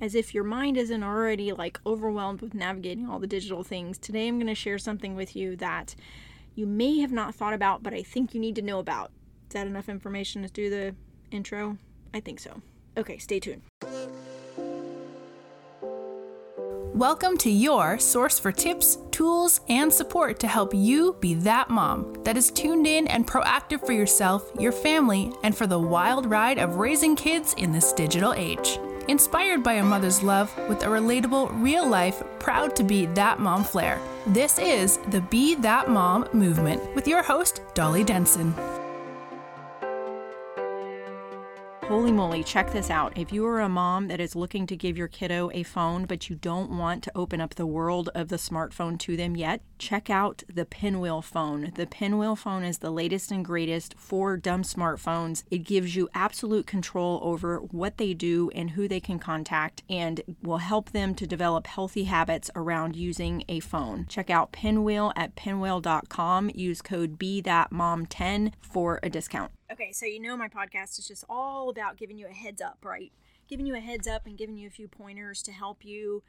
as if your mind isn't already like overwhelmed with navigating all the digital things, today I'm going to share something with you that you may have not thought about, but I think you need to know about. Is that enough information to do the intro? I think so. Okay, stay tuned. Welcome to your source for tips, tools, and support to help you be that mom that is tuned in and proactive for yourself, your family, and for the wild ride of raising kids in this digital age. Inspired by a mother's love with a relatable, real life, proud to be that mom flair. This is the Be That Mom movement with your host, Dolly Denson. Holy moly, check this out. If you are a mom that is looking to give your kiddo a phone, but you don't want to open up the world of the smartphone to them yet, check out the Pinwheel phone. The Pinwheel phone is the latest and greatest for dumb smartphones. It gives you absolute control over what they do and who they can contact and will help them to develop healthy habits around using a phone. Check out Pinwheel at pinwheel.com. Use code BeThatMom10 for a discount. Okay, so you know my podcast is just all about giving you a heads up, right? Giving you a heads up and giving you a few pointers to help you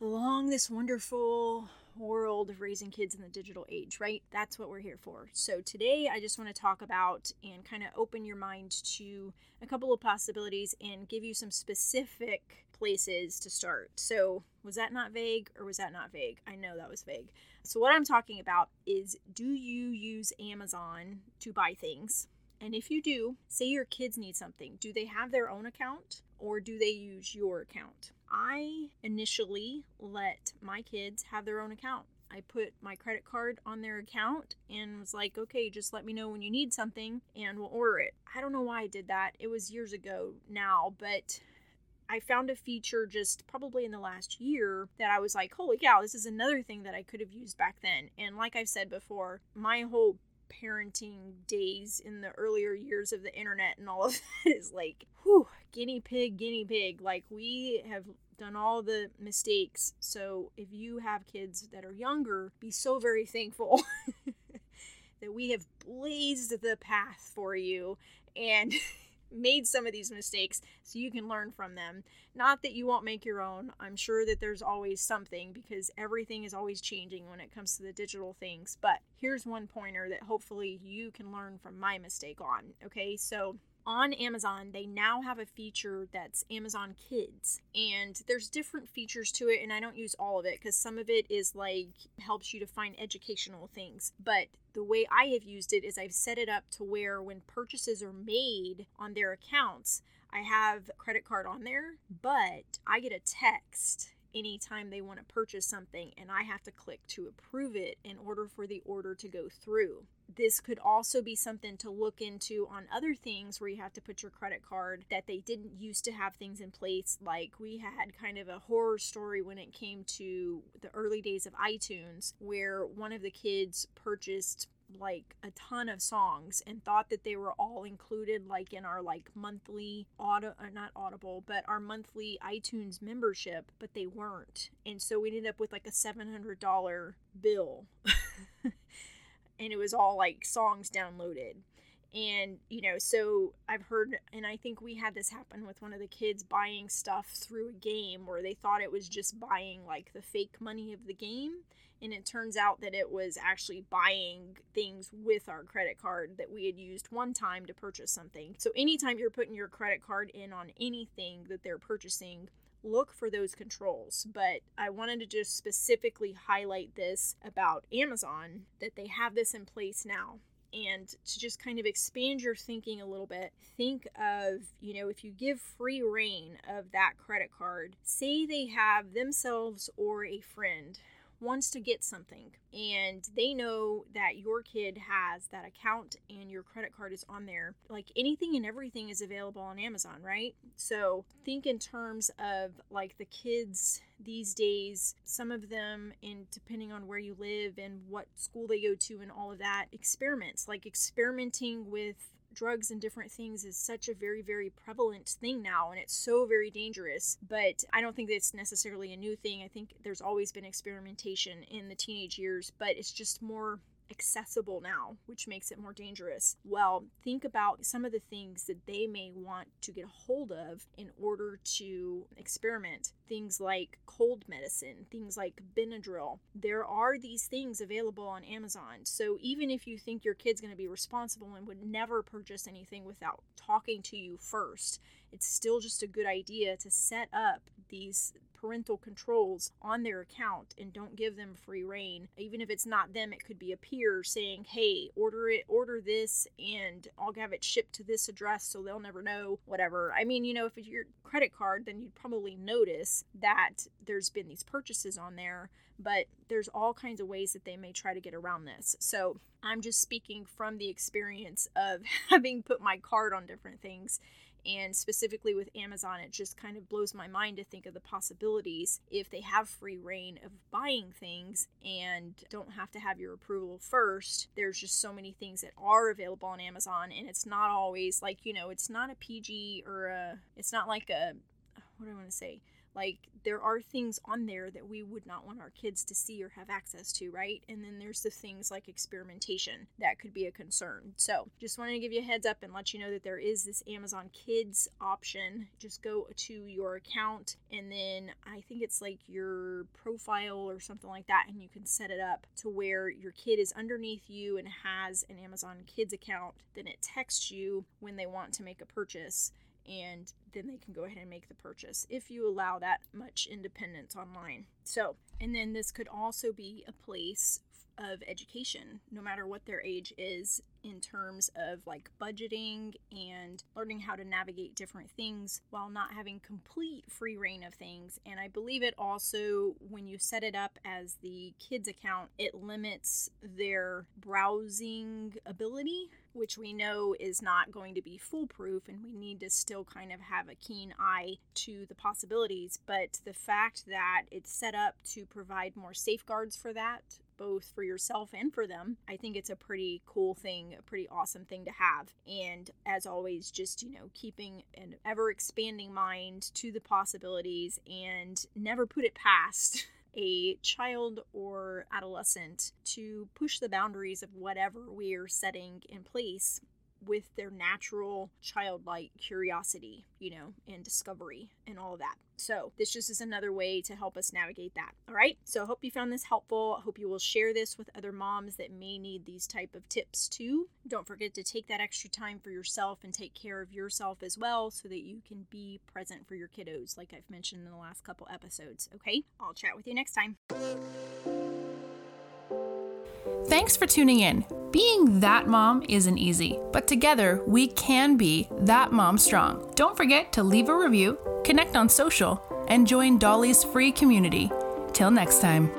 along this wonderful world of raising kids in the digital age, right? That's what we're here for. So today I just want to talk about and kind of open your mind to a couple of possibilities and give you some specific places to start. So, was that not vague or was that not vague? I know that was vague. So, what I'm talking about is do you use Amazon to buy things? And if you do, say your kids need something, do they have their own account or do they use your account? I initially let my kids have their own account. I put my credit card on their account and was like, okay, just let me know when you need something and we'll order it. I don't know why I did that. It was years ago now, but I found a feature just probably in the last year that I was like, holy cow, this is another thing that I could have used back then. And like I've said before, my whole parenting days in the earlier years of the internet and all of that is like, whew, guinea pig, guinea pig. Like we have done all the mistakes. So if you have kids that are younger, be so very thankful that we have blazed the path for you and made some of these mistakes so you can learn from them. Not that you won't make your own. I'm sure that there's always something because everything is always changing when it comes to the digital things. But here's one pointer that hopefully you can learn from my mistake on. Okay, so on Amazon, they now have a feature that's Amazon Kids. And there's different features to it, and I don't use all of it because some of it is like helps you to find educational things. But the way I have used it is I've set it up to where when purchases are made on their accounts, I have credit card on there, but I get a text anytime they want to purchase something and I have to click to approve it in order for the order to go through this could also be something to look into on other things where you have to put your credit card that they didn't used to have things in place. Like we had kind of a horror story when it came to the early days of iTunes, where one of the kids purchased like a ton of songs and thought that they were all included like in our like monthly auto uh, not audible but our monthly itunes membership but they weren't and so we ended up with like a $700 bill and it was all like songs downloaded. And you know so i've heard and i think we had this happen with one of the kids buying stuff through a game where they thought it was just buying like the fake money of the game. And it turns out that it was actually buying things with our credit card that we had used one time to purchase something. So anytime you're putting your credit card in on anything that they're purchasing look for those controls. But I wanted to just specifically highlight this about Amazon that they have this in place now. And to just kind of expand your thinking a little bit, think of, you know, if you give free reign of that credit card, say they have themselves or a friend wants to get something and they know that your kid has that account and your credit card is on there, like anything and everything is available on Amazon, right? So think in terms of like the kids these days, some of them, and depending on where you live and what school they go to and all of that, experiments like experimenting with drugs and different things is such a very, very prevalent thing now, and it's so very dangerous. But I don't think that it's necessarily a new thing. I think there's always been experimentation in the teenage years, but it's just more accessible now, which makes it more dangerous. Well, think about some of the things that they may want to get a hold of in order to experiment. Things like cold medicine, things like Benadryl. There are these things available on Amazon. So even if you think your kid's going to be responsible and would never purchase anything without talking to you first, it's still just a good idea to set up these parental controls on their account and don't give them free reign. Even if it's not them, it could be a peer saying, "Hey, order it, order this, and I'll have it shipped to this address so they'll never know." Whatever. I mean, you know, if it's your credit card, then you'd probably notice that there's been these purchases on there, but there's all kinds of ways that they may try to get around this. So, I'm just speaking from the experience of having put my card on different things and specifically with Amazon, it just kind of blows my mind to think of the possibilities if they have free reign of buying things and don't have to have your approval first. There's just so many things that are available on Amazon, and it's not always like, you know, it's not a PG or a, it's not like a, what do I want to say? Like, there are things on there that we would not want our kids to see or have access to, right? And then there's the things like experimentation that could be a concern. So, just wanted to give you a heads up and let you know that there is this Amazon Kids option. Just go to your account and then I think it's like your profile or something like that, and you can set it up to where your kid is underneath you and has an Amazon Kids account. Then it texts you when they want to make a purchase and then they can go ahead and make the purchase if you allow that much independence online. So, and then this could also be a place of education, no matter what their age is, in terms of like budgeting and learning how to navigate different things while not having complete free reign of things. And I believe it also, when you set it up as the kids account, it limits their browsing ability which we know is not going to be foolproof, and we need to still kind of have a keen eye to the possibilities. But the fact that it's set up to provide more safeguards for that, both for yourself and for them, I think it's a pretty cool thing, a pretty awesome thing to have. And as always, just, you know, keeping an ever expanding mind to the possibilities and never put it past. a child or adolescent to push the boundaries of whatever we're setting in place with their natural childlike curiosity, you know, and discovery and all of that. So, this just is another way to help us navigate that. All right? So, I hope you found this helpful. I hope you will share this with other moms that may need these type of tips too. Don't forget to take that extra time for yourself and take care of yourself as well so that you can be present for your kiddos like I've mentioned in the last couple episodes. Okay? I'll chat with you next time. Thanks for tuning in. Being that mom isn't easy, but together we can be that mom strong. Don't forget to leave a review, connect on social, and join Dolly's free community. Till next time.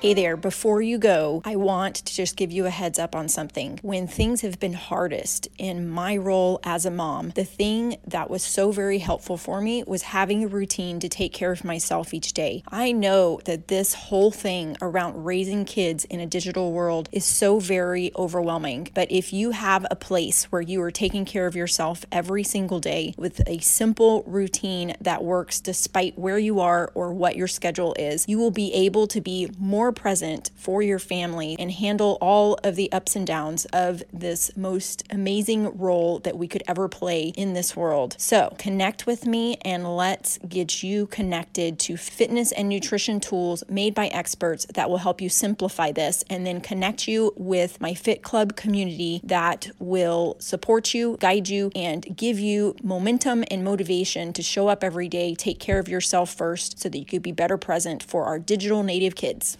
Hey there, before you go, I want to just give you a heads up on something. When things have been hardest in my role as a mom, the thing that was so very helpful for me was having a routine to take care of myself each day. I know that this whole thing around raising kids in a digital world is so very overwhelming, but if you have a place where you are taking care of yourself every single day with a simple routine that works despite where you are or what your schedule is, you will be able to be more more present for your family and handle all of the ups and downs of this most amazing role that we could ever play in this world. So, connect with me and let's get you connected to fitness and nutrition tools made by experts that will help you simplify this and then connect you with my Fit Club community that will support you, guide you, and give you momentum and motivation to show up every day, take care of yourself first so that you could be better present for our digital native kids.